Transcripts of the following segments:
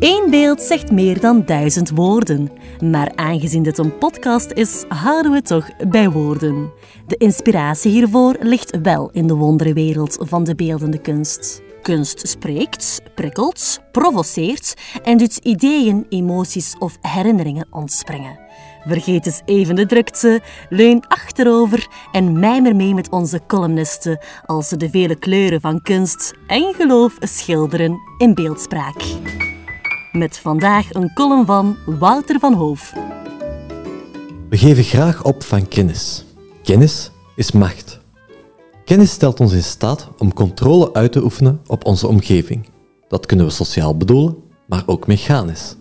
Eén beeld zegt meer dan duizend woorden. Maar aangezien dit een podcast is, houden we toch bij woorden. De inspiratie hiervoor ligt wel in de wonderenwereld van de beeldende kunst. Kunst spreekt, prikkelt, provoceert en doet ideeën, emoties of herinneringen ontspringen. Vergeet eens even de drukte, leun achterover en mijmer mee met onze columnisten als ze de vele kleuren van kunst en geloof schilderen in beeldspraak. Met vandaag een column van Wouter van Hoof. We geven graag op van kennis. Kennis is macht. Kennis stelt ons in staat om controle uit te oefenen op onze omgeving. Dat kunnen we sociaal bedoelen, maar ook mechanisch.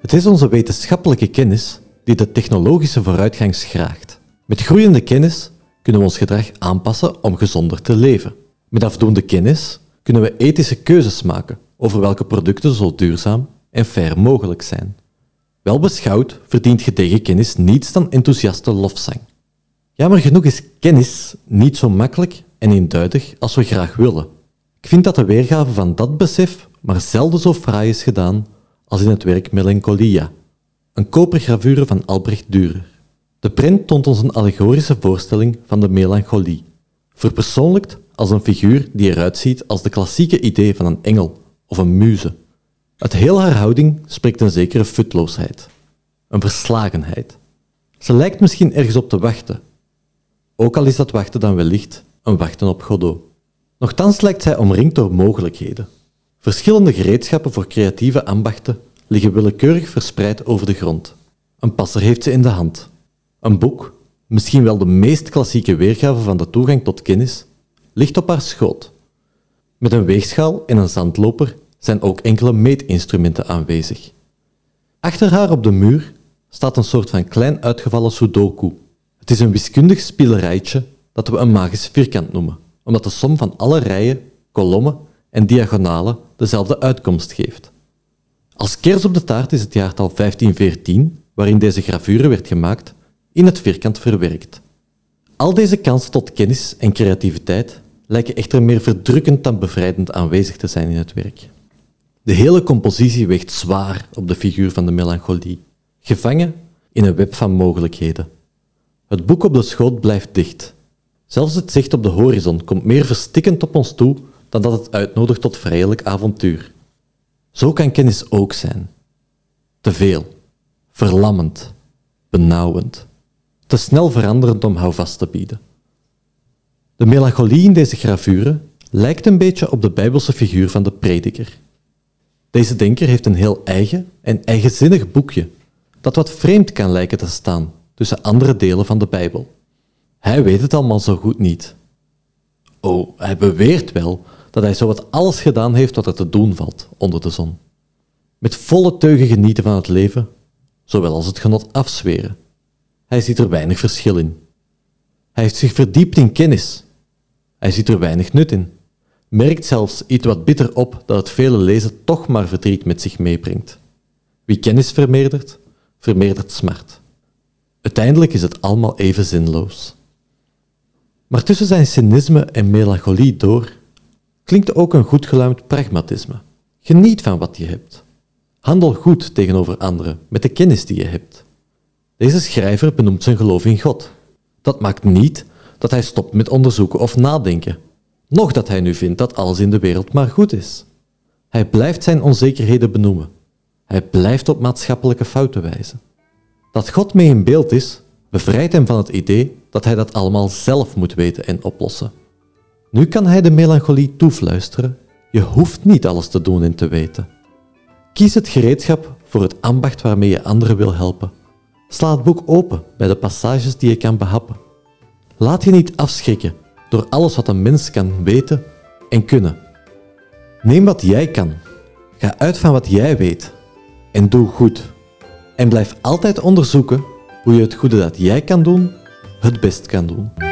Het is onze wetenschappelijke kennis die de technologische vooruitgang schraagt. Met groeiende kennis kunnen we ons gedrag aanpassen om gezonder te leven. Met afdoende kennis kunnen we ethische keuzes maken over welke producten zo duurzaam en fair mogelijk zijn. Wel beschouwd verdient gedegen kennis niets dan enthousiaste lofzang. Jammer genoeg is kennis niet zo makkelijk en eenduidig als we graag willen. Ik vind dat de weergave van dat besef maar zelden zo fraai is gedaan als in het werk Melancholia, een kopergravure van Albrecht Dürer. De print toont ons een allegorische voorstelling van de melancholie, verpersoonlijkt als een figuur die eruit ziet als de klassieke idee van een engel of een muze. Uit heel haar houding spreekt een zekere futloosheid, een verslagenheid. Ze lijkt misschien ergens op te wachten, ook al is dat wachten dan wellicht een wachten op Godot. Nochtans lijkt zij omringd door mogelijkheden. Verschillende gereedschappen voor creatieve ambachten liggen willekeurig verspreid over de grond. Een passer heeft ze in de hand. Een boek, misschien wel de meest klassieke weergave van de toegang tot kennis, ligt op haar schoot. Met een weegschaal en een zandloper zijn ook enkele meetinstrumenten aanwezig. Achter haar op de muur staat een soort van klein uitgevallen sudoku. Het is een wiskundig spielerijtje dat we een magisch vierkant noemen, omdat de som van alle rijen, kolommen en diagonalen dezelfde uitkomst geeft. Als kers op de taart is het jaartal 1514, waarin deze gravure werd gemaakt, in het vierkant verwerkt. Al deze kansen tot kennis en creativiteit lijken echter meer verdrukkend dan bevrijdend aanwezig te zijn in het werk. De hele compositie weegt zwaar op de figuur van de melancholie, gevangen in een web van mogelijkheden. Het boek op de schoot blijft dicht. Zelfs het zicht op de horizon komt meer verstikkend op ons toe dan dat het uitnodigt tot vrijelijk avontuur. Zo kan kennis ook zijn. Te veel, verlammend, benauwend, te snel veranderend om houvast te bieden. De melancholie in deze gravure lijkt een beetje op de bijbelse figuur van de prediker. Deze denker heeft een heel eigen en eigenzinnig boekje, dat wat vreemd kan lijken te staan tussen andere delen van de Bijbel. Hij weet het allemaal zo goed niet. Oh, hij beweert wel dat hij zowat alles gedaan heeft wat er te doen valt onder de zon. Met volle teugen genieten van het leven, zowel als het genot afzweren. Hij ziet er weinig verschil in. Hij heeft zich verdiept in kennis. Hij ziet er weinig nut in. Merkt zelfs iets wat bitter op dat het vele lezen toch maar verdriet met zich meebrengt. Wie kennis vermeerdert, vermeerdert smart. Uiteindelijk is het allemaal even zinloos. Maar tussen zijn cynisme en melancholie door klinkt ook een goed geluimd pragmatisme. Geniet van wat je hebt. Handel goed tegenover anderen met de kennis die je hebt. Deze schrijver benoemt zijn geloof in God. Dat maakt niet dat hij stopt met onderzoeken of nadenken, noch dat hij nu vindt dat alles in de wereld maar goed is. Hij blijft zijn onzekerheden benoemen. Hij blijft op maatschappelijke fouten wijzen. Dat God mee in beeld is, bevrijdt hem van het idee dat hij dat allemaal zelf moet weten en oplossen. Nu kan hij de melancholie toefluisteren. Je hoeft niet alles te doen en te weten. Kies het gereedschap voor het ambacht waarmee je anderen wil helpen. Sla het boek open bij de passages die je kan behappen. Laat je niet afschrikken door alles wat een mens kan weten en kunnen. Neem wat jij kan. Ga uit van wat jij weet. En doe goed. En blijf altijd onderzoeken hoe je het goede dat jij kan doen, het best kan doen.